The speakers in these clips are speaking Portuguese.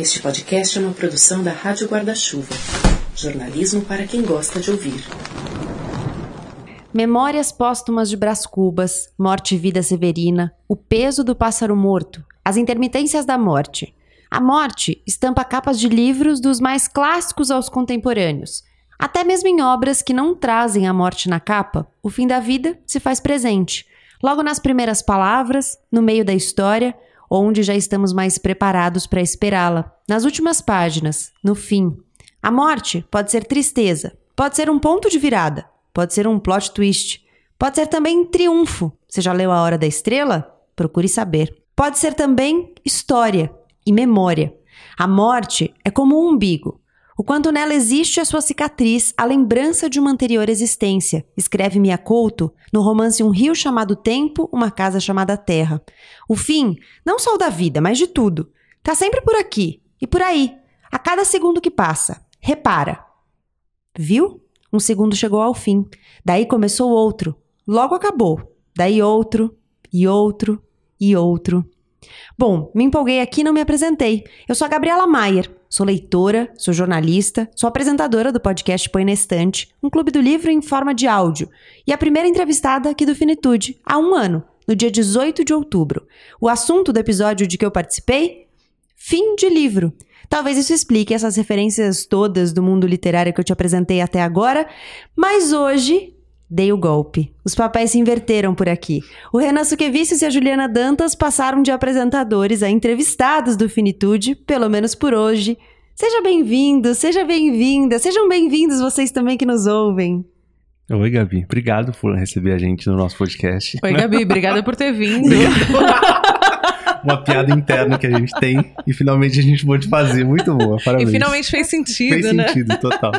Este podcast é uma produção da Rádio Guarda-Chuva. Jornalismo para quem gosta de ouvir. Memórias póstumas de Brás Cubas, Morte e Vida Severina, O Peso do Pássaro Morto, As Intermitências da Morte. A morte estampa capas de livros dos mais clássicos aos contemporâneos. Até mesmo em obras que não trazem a morte na capa, o fim da vida se faz presente. Logo nas primeiras palavras, no meio da história, onde já estamos mais preparados para esperá-la. Nas últimas páginas, no fim. A morte pode ser tristeza, pode ser um ponto de virada, pode ser um plot twist, pode ser também triunfo. Você já leu A Hora da Estrela? Procure saber. Pode ser também história e memória. A morte é como um umbigo. O quanto nela existe a sua cicatriz, a lembrança de uma anterior existência, escreve Mia Couto no romance Um Rio Chamado Tempo, Uma Casa Chamada Terra. O fim, não só da vida, mas de tudo, tá sempre por aqui e por aí, a cada segundo que passa. Repara. Viu? Um segundo chegou ao fim. Daí começou outro. Logo acabou. Daí outro, e outro, e outro. Bom, me empolguei aqui e não me apresentei. Eu sou a Gabriela Maier, sou leitora, sou jornalista, sou apresentadora do podcast Põe na Estante, um clube do livro em forma de áudio, e a primeira entrevistada aqui do Finitude, há um ano, no dia 18 de outubro. O assunto do episódio de que eu participei? Fim de livro. Talvez isso explique essas referências todas do mundo literário que eu te apresentei até agora, mas hoje dei o golpe. Os papéis se inverteram por aqui. O Renan Suquevicius e a Juliana Dantas passaram de apresentadores a entrevistados do Finitude, pelo menos por hoje. Seja bem-vindo, seja bem-vinda, sejam bem-vindos vocês também que nos ouvem. Oi, Gabi. Obrigado por receber a gente no nosso podcast. Oi, Gabi. Obrigada por ter vindo. Uma piada interna que a gente tem e finalmente a gente pôde fazer. Muito boa. Parabéns. E finalmente fez sentido, Fez né? sentido, total.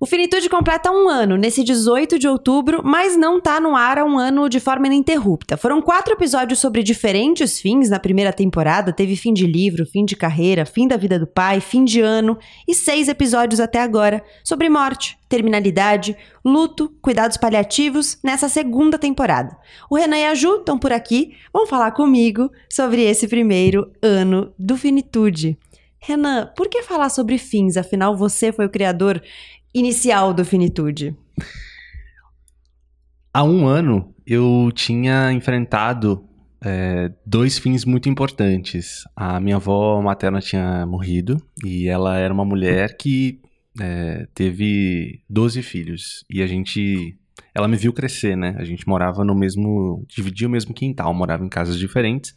O Finitude completa um ano nesse 18 de outubro, mas não tá no ar há um ano de forma ininterrupta. Foram quatro episódios sobre diferentes fins na primeira temporada. Teve fim de livro, fim de carreira, fim da vida do pai, fim de ano e seis episódios até agora sobre morte, terminalidade, luto, cuidados paliativos nessa segunda temporada. O Renan e a Ju estão por aqui, vão falar comigo sobre esse primeiro ano do Finitude. Renan, por que falar sobre fins? Afinal, você foi o criador inicial do Finitude? Há um ano eu tinha enfrentado é, dois fins muito importantes. A minha avó materna tinha morrido e ela era uma mulher que é, teve 12 filhos. E a gente. Ela me viu crescer, né? A gente morava no mesmo. dividia o mesmo quintal, morava em casas diferentes,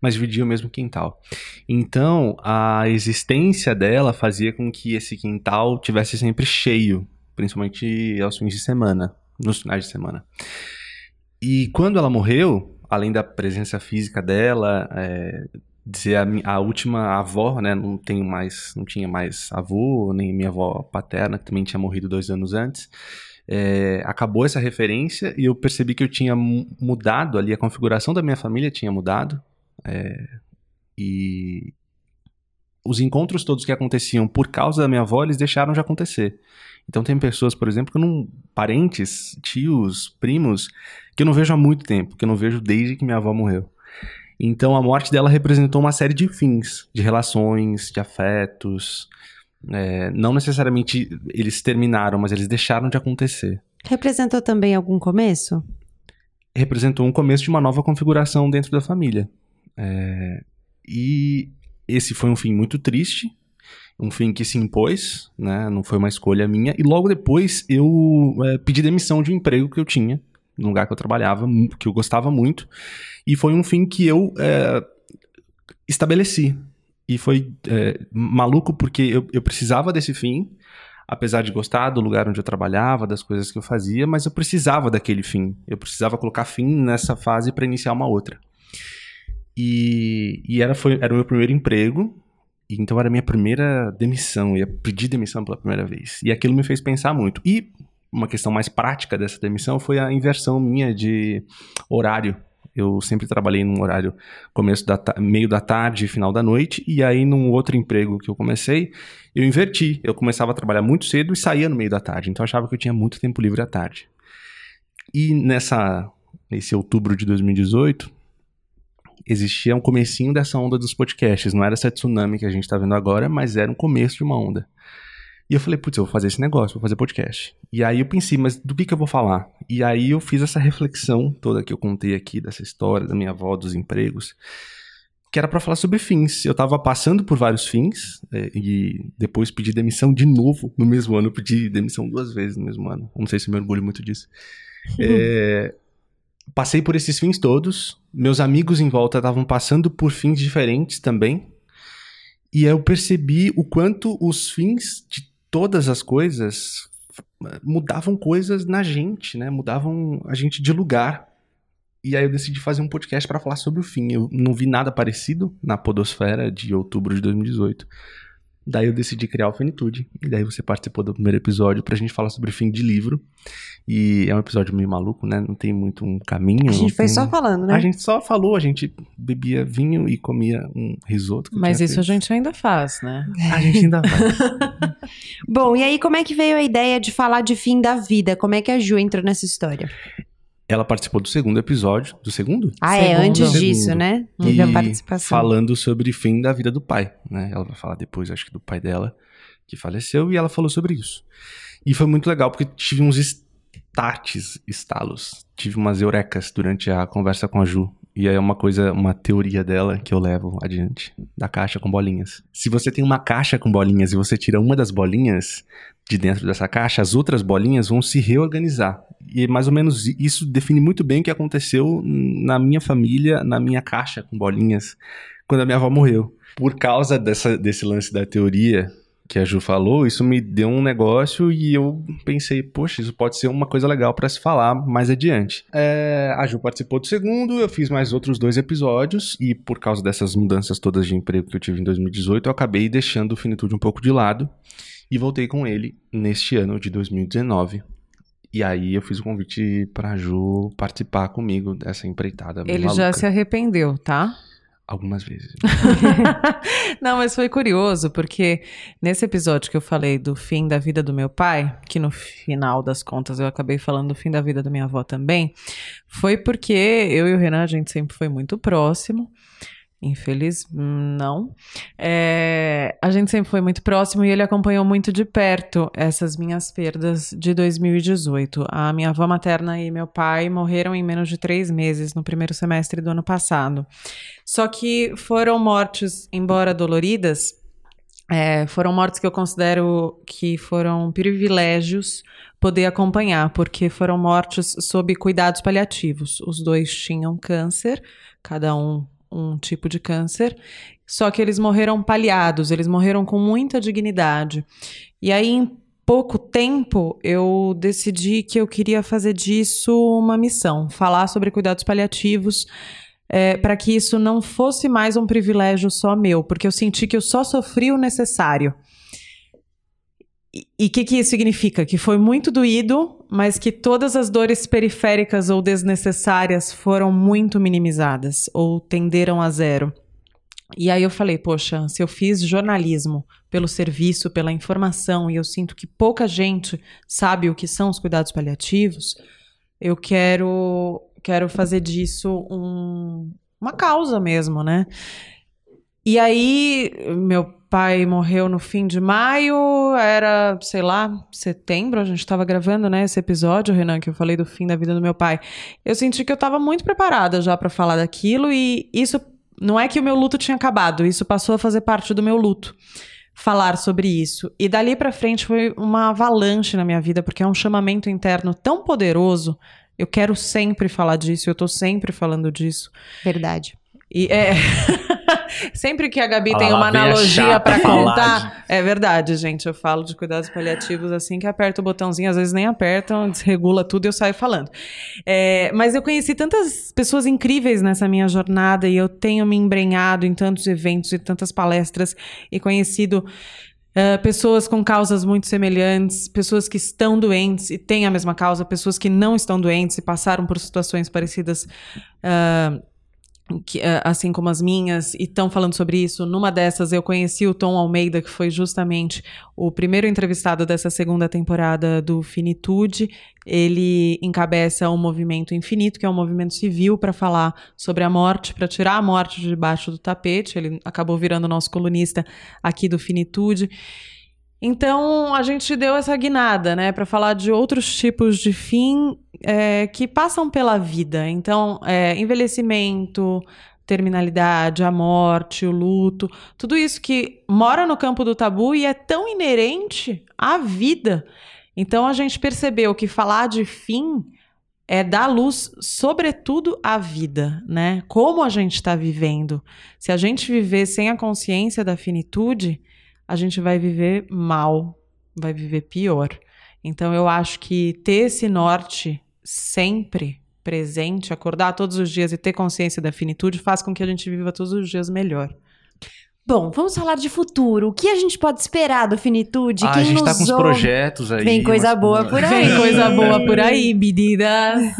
mas dividia o mesmo quintal. Então, a existência dela fazia com que esse quintal tivesse sempre cheio, principalmente aos fins de semana, nos finais de semana. E quando ela morreu, além da presença física dela, é, dizer a, a última avó, né, não tenho mais, não tinha mais avô, nem minha avó paterna, que também tinha morrido dois anos antes, é, acabou essa referência e eu percebi que eu tinha mu- mudado ali, a configuração da minha família tinha mudado, é, e os encontros todos que aconteciam por causa da minha avó, eles deixaram de acontecer. Então tem pessoas, por exemplo, que eu não. parentes, tios, primos, que eu não vejo há muito tempo, que eu não vejo desde que minha avó morreu. Então a morte dela representou uma série de fins, de relações, de afetos. É, não necessariamente eles terminaram, mas eles deixaram de acontecer. Representou também algum começo? representou um começo de uma nova configuração dentro da família. É, e esse foi um fim muito triste, um fim que se impôs, né? Não foi uma escolha minha. E logo depois eu é, pedi demissão de um emprego que eu tinha, no lugar que eu trabalhava, que eu gostava muito. E foi um fim que eu é, estabeleci. E foi é, maluco porque eu, eu precisava desse fim, apesar de gostar do lugar onde eu trabalhava, das coisas que eu fazia, mas eu precisava daquele fim. Eu precisava colocar fim nessa fase para iniciar uma outra. E, e era, foi, era o meu primeiro emprego, e então era a minha primeira demissão. Eu ia pedir demissão pela primeira vez. E aquilo me fez pensar muito. E uma questão mais prática dessa demissão foi a inversão minha de horário. Eu sempre trabalhei num horário começo da meio da tarde, final da noite, e aí num outro emprego que eu comecei, eu inverti. Eu começava a trabalhar muito cedo e saía no meio da tarde. Então eu achava que eu tinha muito tempo livre à tarde. E nessa nesse outubro de 2018, existia um comecinho dessa onda dos podcasts. Não era essa tsunami que a gente tá vendo agora, mas era um começo de uma onda. E eu falei, putz, eu vou fazer esse negócio, vou fazer podcast. E aí eu pensei, mas do que que eu vou falar? E aí eu fiz essa reflexão toda que eu contei aqui, dessa história da minha avó, dos empregos, que era pra falar sobre fins. Eu tava passando por vários fins, é, e depois pedi demissão de novo no mesmo ano. Eu pedi demissão duas vezes no mesmo ano. Não sei se eu me orgulho muito disso. É, passei por esses fins todos. Meus amigos em volta estavam passando por fins diferentes também. E eu percebi o quanto os fins de todas as coisas mudavam coisas na gente, né? Mudavam a gente de lugar. E aí eu decidi fazer um podcast para falar sobre o fim. Eu não vi nada parecido na Podosfera de outubro de 2018. Daí eu decidi criar o Finitude. E daí você participou do primeiro episódio pra gente falar sobre fim de livro. E é um episódio meio maluco, né? Não tem muito um caminho. A gente foi tem- só falando, né? A gente só falou, a gente bebia vinho e comia um risoto. Mas isso a feito. gente ainda faz, né? A gente ainda faz. Bom, e aí como é que veio a ideia de falar de fim da vida? Como é que a Ju entrou nessa história? Ela participou do segundo episódio. Do segundo? Ah, é, Segundo. antes disso, Segundo. né? Teve a E participação. falando sobre fim da vida do pai, né? Ela vai falar depois, acho que do pai dela, que faleceu, e ela falou sobre isso. E foi muito legal, porque tive uns starts, estalos, tive umas eurecas durante a conversa com a Ju. E é uma coisa, uma teoria dela que eu levo adiante, da caixa com bolinhas. Se você tem uma caixa com bolinhas e você tira uma das bolinhas de dentro dessa caixa, as outras bolinhas vão se reorganizar. E mais ou menos isso define muito bem o que aconteceu na minha família, na minha caixa com bolinhas, quando a minha avó morreu. Por causa dessa, desse lance da teoria que a Ju falou, isso me deu um negócio e eu pensei, poxa, isso pode ser uma coisa legal para se falar mais adiante. É, a Ju participou do segundo, eu fiz mais outros dois episódios e por causa dessas mudanças todas de emprego que eu tive em 2018, eu acabei deixando o Finitude um pouco de lado e voltei com ele neste ano de 2019. E aí eu fiz o convite pra Ju participar comigo dessa empreitada. Ele já maluca. se arrependeu, tá? Algumas vezes. Não, mas foi curioso, porque nesse episódio que eu falei do fim da vida do meu pai, que no final das contas eu acabei falando do fim da vida da minha avó também, foi porque eu e o Renan, a gente sempre foi muito próximo. Infeliz, não. É, a gente sempre foi muito próximo e ele acompanhou muito de perto essas minhas perdas de 2018. A minha avó materna e meu pai morreram em menos de três meses no primeiro semestre do ano passado. Só que foram mortes, embora doloridas, é, foram mortes que eu considero que foram privilégios poder acompanhar, porque foram mortes sob cuidados paliativos. Os dois tinham câncer, cada um um tipo de câncer, só que eles morreram paliados, eles morreram com muita dignidade. E aí, em pouco tempo, eu decidi que eu queria fazer disso uma missão, falar sobre cuidados paliativos, é, para que isso não fosse mais um privilégio só meu, porque eu senti que eu só sofri o necessário. E o que, que isso significa? Que foi muito doído, mas que todas as dores periféricas ou desnecessárias foram muito minimizadas ou tenderam a zero. E aí eu falei, poxa, se eu fiz jornalismo pelo serviço, pela informação, e eu sinto que pouca gente sabe o que são os cuidados paliativos, eu quero, quero fazer disso um, uma causa mesmo, né? E aí, meu pai morreu no fim de maio, era, sei lá, setembro, a gente estava gravando, né, esse episódio, Renan, que eu falei do fim da vida do meu pai. Eu senti que eu estava muito preparada já para falar daquilo e isso não é que o meu luto tinha acabado, isso passou a fazer parte do meu luto. Falar sobre isso. E dali para frente foi uma avalanche na minha vida, porque é um chamamento interno tão poderoso. Eu quero sempre falar disso, eu tô sempre falando disso. Verdade. E é. Sempre que a Gabi Olha tem lá, uma a analogia falar contar. É verdade, gente. Eu falo de cuidados paliativos assim que aperta o botãozinho, às vezes nem apertam, desregula tudo e eu saio falando. É, mas eu conheci tantas pessoas incríveis nessa minha jornada e eu tenho me embrenhado em tantos eventos e tantas palestras e conhecido. Uh, pessoas com causas muito semelhantes, pessoas que estão doentes e têm a mesma causa, pessoas que não estão doentes e passaram por situações parecidas uh, que, eh, assim como as minhas, e estão falando sobre isso. Numa dessas, eu conheci o Tom Almeida, que foi justamente o primeiro entrevistado dessa segunda temporada do Finitude. Ele encabeça o movimento Infinito, que é um movimento civil para falar sobre a morte, para tirar a morte de debaixo do tapete. Ele acabou virando nosso colunista aqui do Finitude. Então a gente deu essa guinada, né, para falar de outros tipos de fim é, que passam pela vida. Então, é, envelhecimento, terminalidade, a morte, o luto, tudo isso que mora no campo do tabu e é tão inerente à vida. Então a gente percebeu que falar de fim é dar luz, sobretudo, à vida, né? Como a gente está vivendo. Se a gente viver sem a consciência da finitude, a gente vai viver mal, vai viver pior. Então eu acho que ter esse norte sempre presente, acordar todos os dias e ter consciência da finitude faz com que a gente viva todos os dias melhor. Bom, vamos falar de futuro. O que a gente pode esperar do Finitude? Ah, Quem a gente tá nos com os projetos aí. Vem coisa mas- boa por aí. Vem coisa boa por aí, meninas.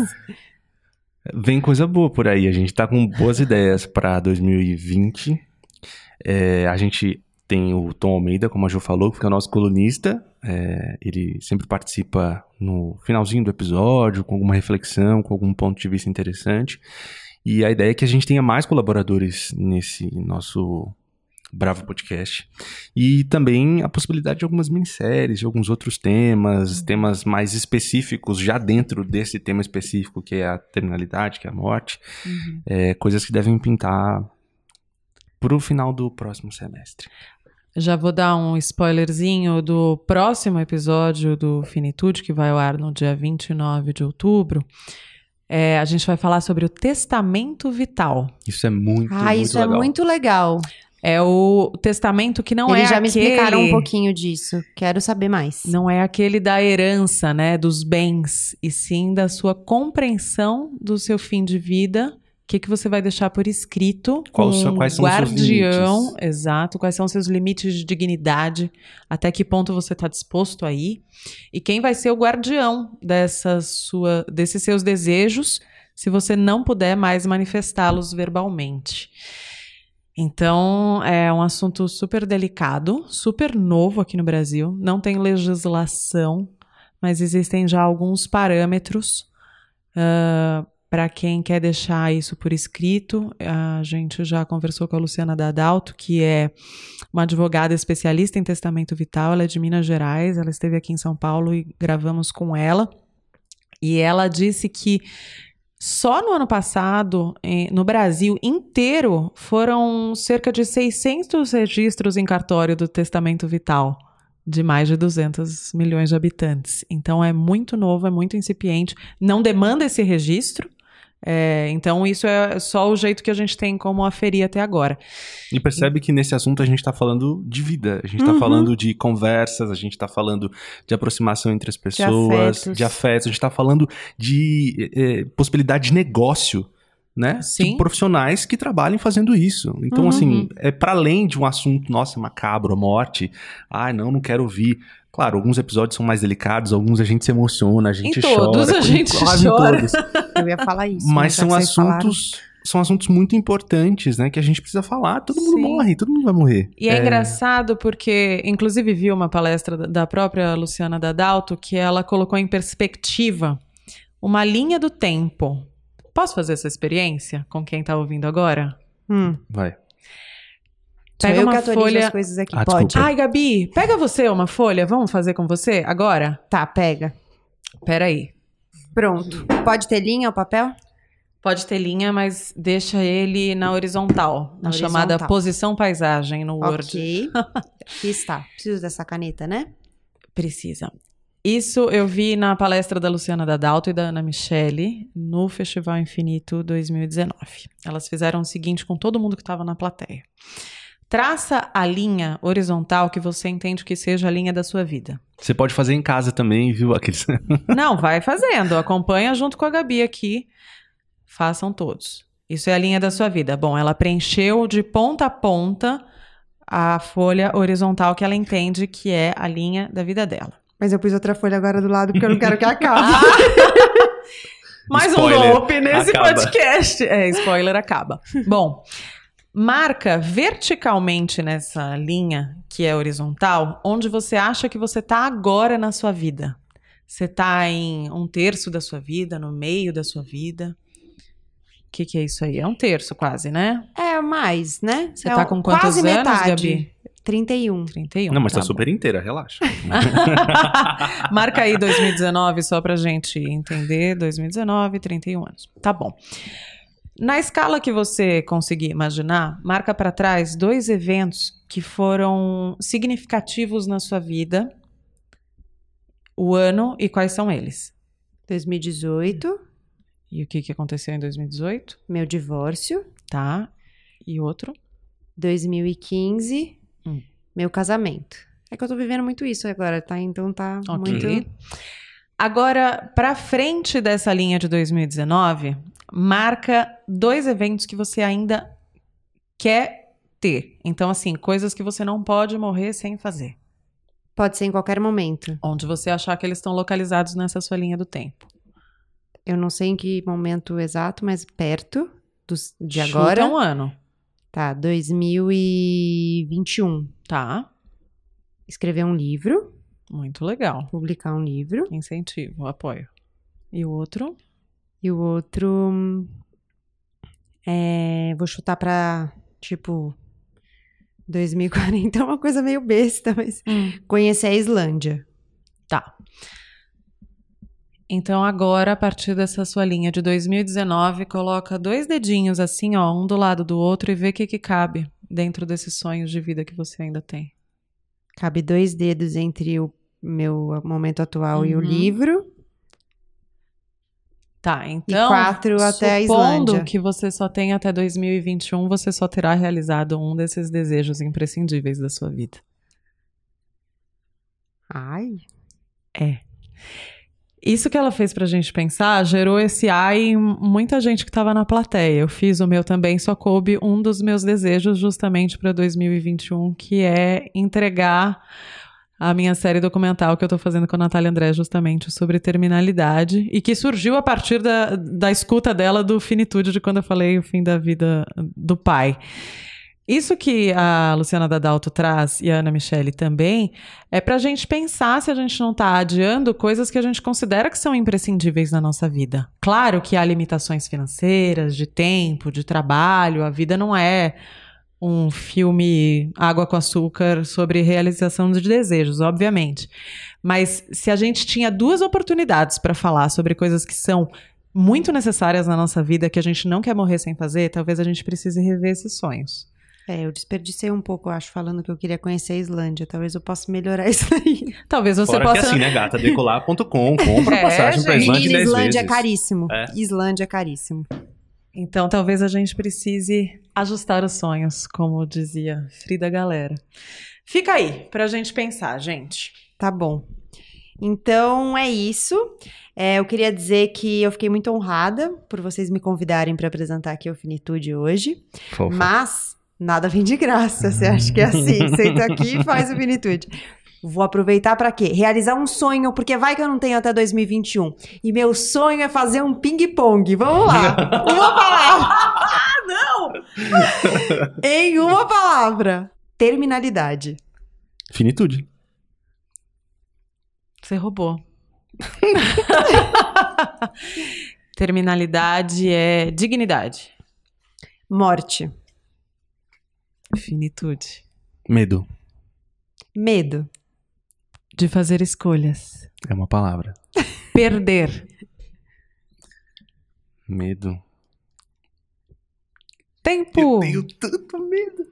Vem coisa boa por aí. A gente tá com boas ideias para 2020. É, a gente tem o Tom Almeida, como a Jo falou, que é o nosso colunista. É, ele sempre participa no finalzinho do episódio, com alguma reflexão, com algum ponto de vista interessante. E a ideia é que a gente tenha mais colaboradores nesse nosso Bravo Podcast. E também a possibilidade de algumas minisséries, de alguns outros temas, temas mais específicos, já dentro desse tema específico, que é a terminalidade, que é a morte. É, coisas que devem pintar pro final do próximo semestre. Já vou dar um spoilerzinho do próximo episódio do Finitude, que vai ao ar no dia 29 de outubro. É, a gente vai falar sobre o testamento vital. Isso é muito, Ah, muito isso legal. é muito legal. É o testamento que não Eles é já me aquele... explicaram um pouquinho disso. Quero saber mais. Não é aquele da herança, né, dos bens, e sim da sua compreensão do seu fim de vida. O que, que você vai deixar por escrito? Qual são- quais são os seus guardião, limites? exato. Quais são os seus limites de dignidade? Até que ponto você está disposto a ir? E quem vai ser o guardião dessa sua, desses seus desejos, se você não puder mais manifestá-los verbalmente? Então, é um assunto super delicado, super novo aqui no Brasil. Não tem legislação, mas existem já alguns parâmetros para quem quer deixar isso por escrito. A gente já conversou com a Luciana Dadalto, que é uma advogada especialista em testamento vital. Ela é de Minas Gerais, ela esteve aqui em São Paulo e gravamos com ela. E ela disse que só no ano passado, em- no Brasil inteiro, foram cerca de 600 registros em cartório do testamento vital de mais de 200 milhões de habitantes. Então é muito novo, é muito incipiente, não demanda esse registro. É, então isso é só o jeito que a gente tem como aferir até agora. E percebe que nesse assunto a gente tá falando de vida, a gente tá Uhum. falando de conversas, a gente tá falando de aproximação entre as pessoas, afetos. de afetos, a gente tá falando de eh, possibilidade de negócio, né? Sim. De profissionais que trabalhem fazendo isso. Então, Uhum. assim, é para além de um assunto, nossa, macabro, morte, ah, não, não quero ouvir. Claro, alguns episódios são mais delicados, alguns a gente se emociona, a gente Em todos chora. a gente quase em chora. todos. Eu ia falar isso. Mas são vocês falaram. assuntos, são assuntos muito importantes, né? Que a gente precisa falar. Todo mundo Sim. morre, todo mundo vai morrer. E é, engraçado porque, inclusive, vi uma palestra da- da própria Luciana Dadalto que ela colocou em perspectiva uma linha do tempo. Posso fazer essa experiência com quem tá ouvindo agora? Hum, Vai. Pega uma folha- as coisas aqui. Ah, Pode. desculpa. Ai, Gabi, pega você uma folha, vamos fazer com você agora? Tá, pega. Peraí. Pronto. Pode ter linha o papel? Pode ter linha, mas deixa ele na horizontal, na, Na chamada horizontal. posição paisagem no Word. Ok. Aqui está. Preciso dessa caneta, né? Precisa. Isso eu vi na palestra da Luciana Dadalto e da Ana Michele no Festival Infinito 2019. Elas fizeram o seguinte com todo mundo que estava na plateia. Traça a linha horizontal que você entende que seja a linha da sua vida. Você pode fazer em casa também, viu? Aqueles... Não, vai fazendo. Acompanha junto com a Gabi aqui. Façam todos. Isso é a linha da sua vida. Bom, ela preencheu de ponta a ponta a folha horizontal que ela entende que é a linha da vida dela. Mas eu pus outra folha agora do lado porque eu não quero que acabe. Mais Spoiler, um golpe nesse acaba. podcast. É, spoiler acaba. Bom, marca verticalmente nessa linha, que é horizontal, onde você acha que você tá agora na sua vida. Você tá em um terço da sua vida, no meio da sua vida. O que, que é isso aí? É um terço quase, né? É mais, né? Você é tá com quantos quase anos, metade. Gabi? 31. 31. Não, mas tá, bom. super inteira, relaxa. Marca aí 2019 só pra gente entender. 2019, 31 anos. Tá bom. Na escala que você conseguir imaginar, marca pra trás dois eventos que foram significativos na sua vida, o ano e quais são eles. 2018, E o que, que aconteceu em 2018? meu divórcio. Tá. E outro? 2015, Hum. Meu casamento. É que eu tô vivendo muito isso agora, tá? Então tá Ok. muito. Agora, para frente dessa linha de 2019, marca dois eventos que você ainda quer ter. Então, assim, coisas que você não pode morrer sem fazer. Pode ser em qualquer momento. Onde você achar que eles estão localizados nessa sua linha do tempo. Eu não sei em que momento exato, mas perto dos, de Chuta agora. um ano. Tá, 2021. Tá. Escrever um livro, Muito legal. publicar um livro. Incentivo, apoio. E o outro? E o outro. hum, É, vou chutar pra, tipo, 2040 é uma coisa meio besta, mas conhecer a Islândia. Tá. Então agora, a partir dessa sua linha de 2019, coloca dois dedinhos assim, ó, um do lado do outro e vê o que, que cabe dentro desses sonhos de vida que você ainda tem. Cabe dois dedos entre o meu momento atual e o Uhum. livro. Tá, então. quatro até a supondo Islândia. que você só tem até 2021, você só terá realizado um desses desejos imprescindíveis da sua vida. Ai. É. Isso que ela fez pra gente pensar gerou esse ai em muita gente que tava na plateia. Eu fiz o meu também, só coube um dos meus desejos justamente pra 2021, que é entregar a minha série documental que eu tô fazendo com a Natália André, justamente sobre terminalidade, e que surgiu a partir da, da escuta dela do finitude, de quando eu falei o fim da vida do pai. Isso que a Luciana Dadalto traz e a Ana Michele também é pra gente pensar se a gente não tá adiando coisas que a gente considera que são imprescindíveis na nossa vida. Claro que há limitações financeiras, de tempo, de trabalho, a vida não é um filme água com açúcar sobre realização de desejos, obviamente. Mas se a gente tinha duas oportunidades para falar sobre coisas que são muito necessárias na nossa vida que a gente não quer morrer sem fazer, talvez a gente precise rever esses sonhos. É, eu desperdicei um pouco, eu acho, falando que eu queria conhecer a Islândia. Talvez eu possa melhorar isso aí. Talvez você Fora possa que assim, né, gata? Decolar.com, compra É, passagem pra. Islândia Menina, 10 Islândia é caríssimo. É. Islândia é caríssimo. Então, talvez a gente precise ajustar os sonhos, como dizia Frida Galera. Fica aí pra gente pensar, gente. Tá bom. Então é isso. É, eu queria dizer que eu fiquei muito honrada por vocês me convidarem para apresentar aqui o Finitude hoje. Fofa. Mas nada vem de graça. Você acha que é assim? Senta aqui e faz o Finitude. Vou aproveitar para quê? Realizar um sonho, porque vai que eu não tenho até 2021. E meu sonho é fazer um ping-pong. Vamos lá. Uma palavra. Ah, não! em uma palavra. Terminalidade. Finitude. Você roubou. Terminalidade é dignidade. Morte. Finitude. Medo. Medo. De fazer escolhas. É uma palavra. Perder. Medo. Tempo. tanto medo.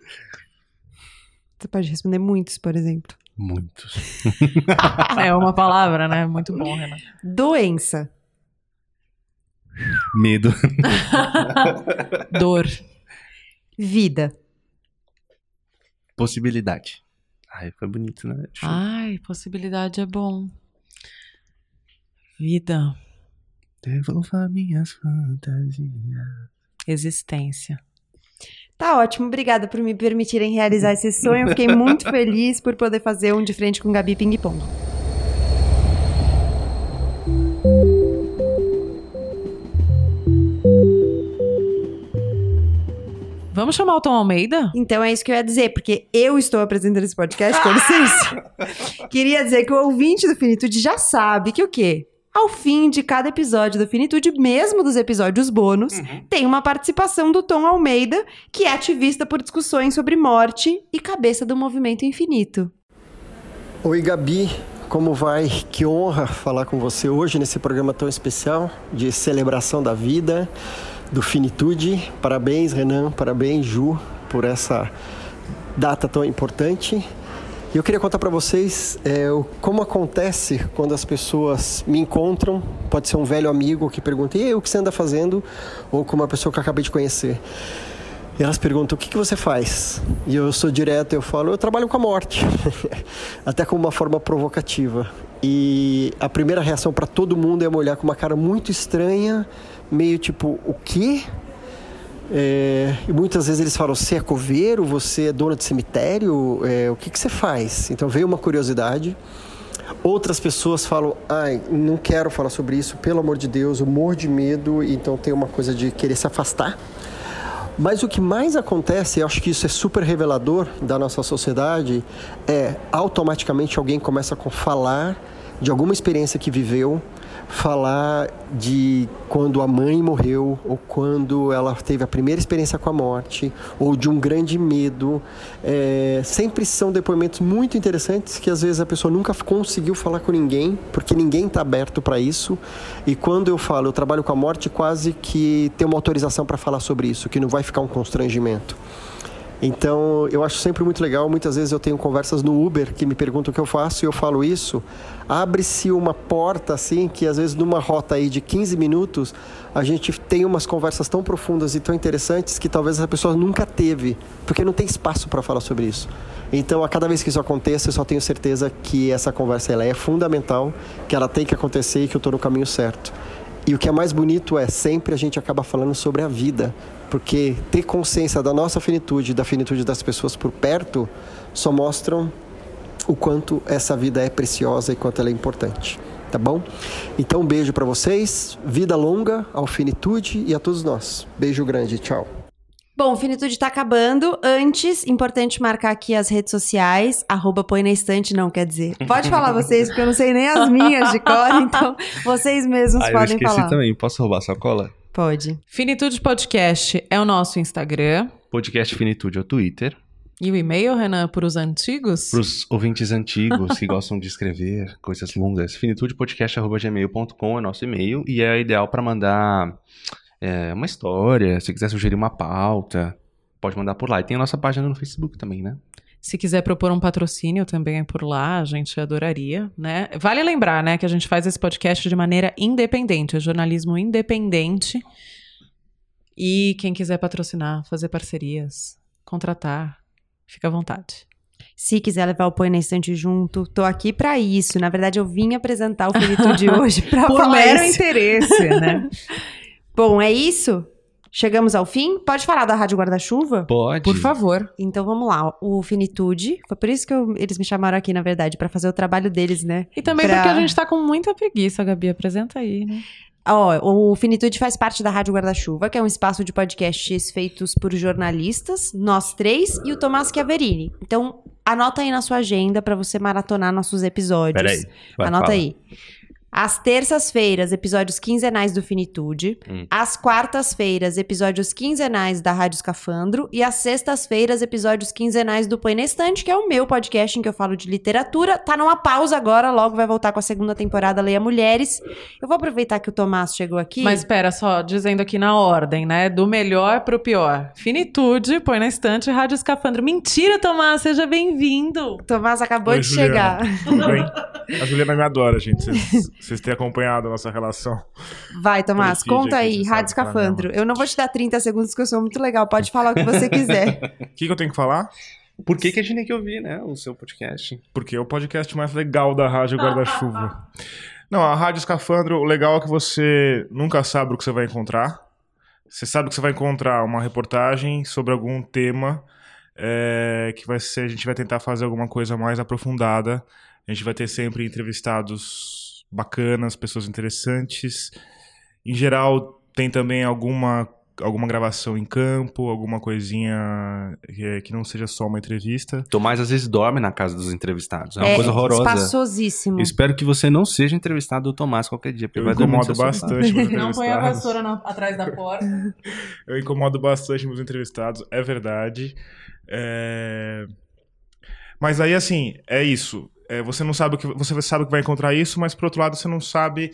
Você pode responder muitos, por exemplo. Muitos. É uma palavra, né? Muito bom, Renan. Doença. Medo. Dor. Vida. Possibilidade. Ai, foi bonito, né? Show. Ai, possibilidade é bom. Vida. Devolva minhas fantasias. Existência. Tá ótimo, obrigada por me permitirem realizar esse sonho. Fiquei muito feliz por poder fazer um de frente com Gabi Ping Pong. Vamos chamar o Tom Almeida? Então é isso que eu ia dizer, porque eu estou apresentando esse podcast, com licença. Queria dizer que o ouvinte do Finitude já sabe que o quê? Ao fim de cada episódio do Finitude, mesmo dos episódios bônus, tem uma participação do Tom Almeida, que é ativista por discussões sobre morte e cabeça do movimento infinito. Oi, Gabi, como vai? Que honra falar com você hoje nesse programa tão especial de celebração da vida, do Finitude. Parabéns, Renan, parabéns, Ju, por essa data tão importante. E eu queria contar para vocês é, como acontece quando as pessoas me encontram. Pode ser um velho amigo que pergunta: e aí, o que você anda fazendo? Ou com uma pessoa que eu acabei de conhecer. E elas perguntam: o que, que você faz? E eu sou direto, eu falo: eu trabalho com a morte. Até como uma forma provocativa. E a primeira reação para todo mundo é olhar com uma cara muito estranha, meio tipo: o quê? É, e muitas vezes eles falam: você é coveiro? Você é dono de cemitério? É, o que, que você faz? Então veio uma curiosidade. Outras pessoas falam: ai, não quero falar sobre isso, pelo amor de Deus, eu morro de medo, então tem uma coisa de querer se afastar. Mas o que mais acontece, eu acho que isso é super revelador da nossa sociedade, é automaticamente alguém começa a falar de alguma experiência que viveu, falar de quando a mãe morreu, ou quando ela teve a primeira experiência com a morte, ou de um grande medo. É, sempre são depoimentos muito interessantes que às vezes a pessoa nunca conseguiu falar com ninguém, porque ninguém está aberto para isso. E quando eu falo, eu trabalho com a morte, quase que tem uma autorização para falar sobre isso, que não vai ficar um constrangimento. Então, eu acho sempre muito legal. Muitas vezes eu tenho conversas no Uber que me perguntam o que eu faço e eu falo isso. Abre-se uma porta assim que às vezes numa rota aí de 15 minutos, a gente tem umas conversas tão profundas e tão interessantes que talvez essa pessoa nunca teve, porque não tem espaço para falar sobre isso. Então, a cada vez que isso aconteça, eu só tenho certeza que essa conversa ela é fundamental, que ela tem que acontecer e que eu estou no caminho certo. E o que é mais bonito é sempre a gente acaba falando sobre a vida, porque ter consciência da nossa finitude, da finitude das pessoas por perto, só mostram o quanto essa vida é preciosa e quanto ela é importante. Tá bom? Então, um beijo para vocês, vida longa ao finitude e a todos nós. Beijo grande, tchau. Bom, Finitude tá acabando. Antes, importante marcar aqui as redes sociais. Arroba põe na estante, não, quer dizer. Pode falar vocês, porque eu não sei nem as minhas de cor, então vocês mesmos Ah, eu podem esqueci falar. também. Posso roubar sua cola? Pode. Finitude Podcast é o nosso Instagram. Podcast Finitude é o Twitter. E o e-mail, Renan, para os antigos? Para os ouvintes antigos que gostam de escrever coisas longas, finitudepodcast.gmail.com é nosso e-mail e é ideal para mandar é, uma história, se quiser sugerir uma pauta, pode mandar por lá. E tem a nossa página no Facebook também, né? Se quiser propor um patrocínio também por lá, a gente adoraria, né? Vale lembrar, né, que a gente faz esse podcast de maneira independente, é jornalismo independente. E quem quiser patrocinar, fazer parcerias, contratar, fica à vontade. Se quiser levar o Põe na Estante junto, tô aqui pra isso. Na verdade, eu vim apresentar o Finitude hoje pra Por falar mero isso. interesse, né? Bom, é isso? Chegamos ao fim? Pode falar da Rádio Guarda-Chuva? Pode. Por favor. Então vamos lá. O Finitude, foi por isso que eu- eles me chamaram aqui, na verdade, pra fazer o trabalho deles, né? E também Pra- porque a gente tá com muita preguiça, Gabi. Apresenta aí, né? Ó, o Finitude faz parte da Rádio Guarda-Chuva, que é um espaço de podcasts feitos por jornalistas, nós três e o Tomás Chiaverini. Então, anota aí na sua agenda pra você maratonar nossos episódios. Peraí. vai, Anota fala. aí. Às terças-feiras, episódios quinzenais do Finitude. Hum. Às quartas-feiras, episódios quinzenais da Rádio Escafandro. E às sextas-feiras, episódios quinzenais do Põe na Estante, que é o meu podcast em que eu falo de literatura. Tá numa pausa agora, logo vai voltar com a segunda temporada Leia Mulheres. Eu vou aproveitar que o Tomás chegou aqui. Mas espera, só dizendo aqui na ordem, né? Do melhor pro pior. Finitude, põe na estante, Rádio Escafandro. Mentira, Tomás, seja bem-vindo. Tomás acabou Oi, de Juliana. chegar. Tudo bem? A Juliana me adora, gente. Vocês- Vocês têm acompanhado a nossa relação. Vai, Tomás, conta aí, Rádio sabe, Escafandro. Eu não vou te dar 30 segundos, que eu sou muito legal. Pode falar o que você quiser. O que, que eu tenho que falar? Por que, que a gente tem que ouvir, né? O seu podcast? Porque é o podcast mais legal da Rádio Guarda-Chuva. Não, a Rádio Escafandro, o legal é que você nunca sabe o que você vai encontrar. Você sabe que você vai encontrar uma reportagem sobre algum tema é, que vai ser, a gente vai tentar fazer alguma coisa mais aprofundada. A gente vai ter sempre entrevistados bacanas, pessoas interessantes. Em geral, tem também alguma alguma gravação em campo, alguma coisinha que, que não seja só uma entrevista. Tomás às vezes dorme na casa dos entrevistados. É uma É coisa horrorosa. espaçosíssimo. Eu espero que você não seja entrevistado do Tomás qualquer dia, porque Eu vai incomodo bastante meus Não põe a vassoura na- atrás da porta. Eu incomodo bastante meus entrevistados, é verdade. É, Mas aí, assim, é isso. É, você não sabe o que você sabe que vai encontrar isso, mas por outro lado você não sabe.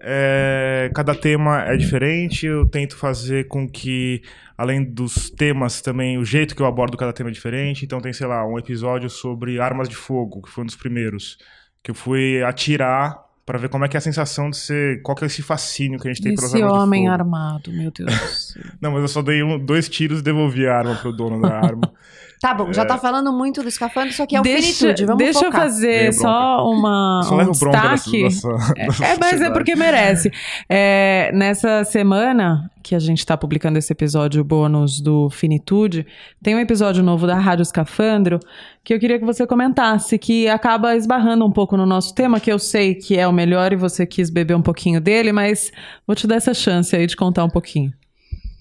é, Cada tema é diferente. Eu tento fazer com que, além dos temas, também o jeito que eu abordo cada tema é diferente. Então tem, sei lá, um episódio sobre armas de fogo, que foi um dos primeiros, que eu fui atirar pra ver como é que é a sensação de ser, qual que é esse fascínio que a gente tem pelas Esse armas de homem fogo. armado, meu Deus do céu. Não, mas eu só dei um- dois tiros e devolvi a arma pro dono da arma. Tá bom, já tá falando muito do escafandro, isso aqui é o deixa finitude, vamos deixa eu focar. É fazer só uma, Só um levo bronca dessa, destaque. dessa, dessa É, mas é porque merece. É, nessa semana que a gente está publicando esse episódio bônus do Finitude, tem um episódio novo da Rádio Escafandro que eu queria que você comentasse, que acaba esbarrando um pouco no nosso tema, que eu sei que é o melhor e você quis beber um pouquinho dele, mas vou te dar essa chance aí de contar um pouquinho.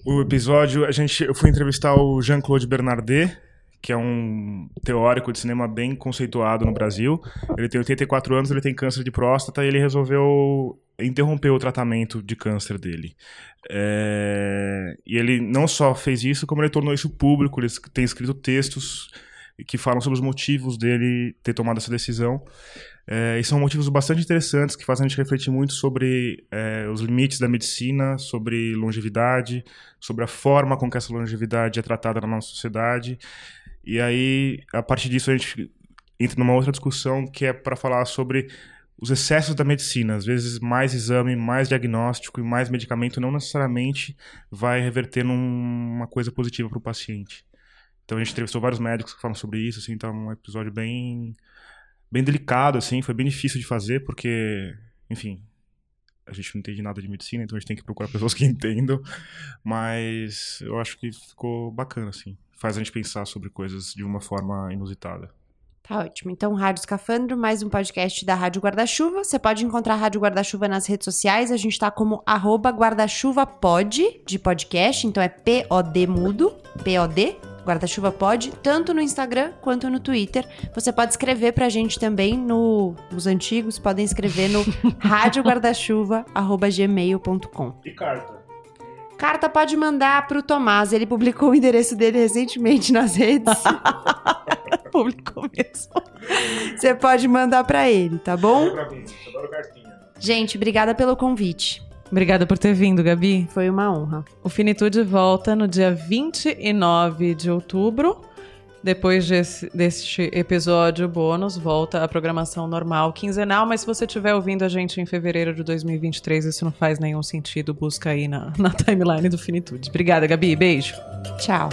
O episódio, a gente, eu fui entrevistar o Jean-Claude Bernardet, que é um teórico de cinema bem conceituado no Brasil. Ele tem 84 anos, ele tem câncer de próstata e ele resolveu interromper o tratamento de câncer dele. É, E ele não só fez isso, como ele tornou isso público. Ele tem escrito textos que falam sobre os motivos dele ter tomado essa decisão. É, e são motivos bastante interessantes que fazem a gente refletir muito sobre é, os limites da medicina, sobre longevidade, sobre a forma com que essa longevidade é tratada na nossa sociedade. E aí, a partir disso, a gente entra numa outra discussão que é para falar sobre os excessos da medicina. Às vezes, mais exame, mais diagnóstico e mais medicamento não necessariamente vai reverter numa coisa positiva para o paciente. Então, a gente entrevistou vários médicos que falam sobre isso, assim, tá um episódio bem bem delicado, assim, foi bem difícil de fazer, porque, enfim, a gente não entende nada de medicina, então a gente tem que procurar pessoas que entendam, mas eu acho que ficou bacana, assim, faz a gente pensar sobre coisas de uma forma inusitada. Tá ótimo. Então, Rádio Escafandro, mais um podcast da Rádio Guarda-Chuva. Você pode encontrar a Rádio Guarda-Chuva nas redes sociais. A gente tá como arroba guarda-chuva-pod, de podcast. Então é P-O-D mudo, P-O-D, Guarda-Chuva Pod, tanto no Instagram quanto no Twitter. Você pode escrever pra gente também no... Os antigos podem escrever no radioguardachuva.gmail.com. E carta? Carta pode mandar pro Tomás. Ele publicou o endereço dele recentemente nas redes. Publicou mesmo. Você pode mandar pra ele, tá bom? pra mim, adoro cartinha. Gente, obrigada pelo convite. Obrigada por ter vindo, Gabi. Foi uma honra. O Finitude volta no dia 29 de outubro. Depois desse, deste episódio bônus, volta a programação normal, quinzenal. Mas se você estiver ouvindo a gente em fevereiro de 2023, isso não faz nenhum sentido. Busca aí na, na timeline do Finitude. Obrigada, Gabi. Beijo. Tchau.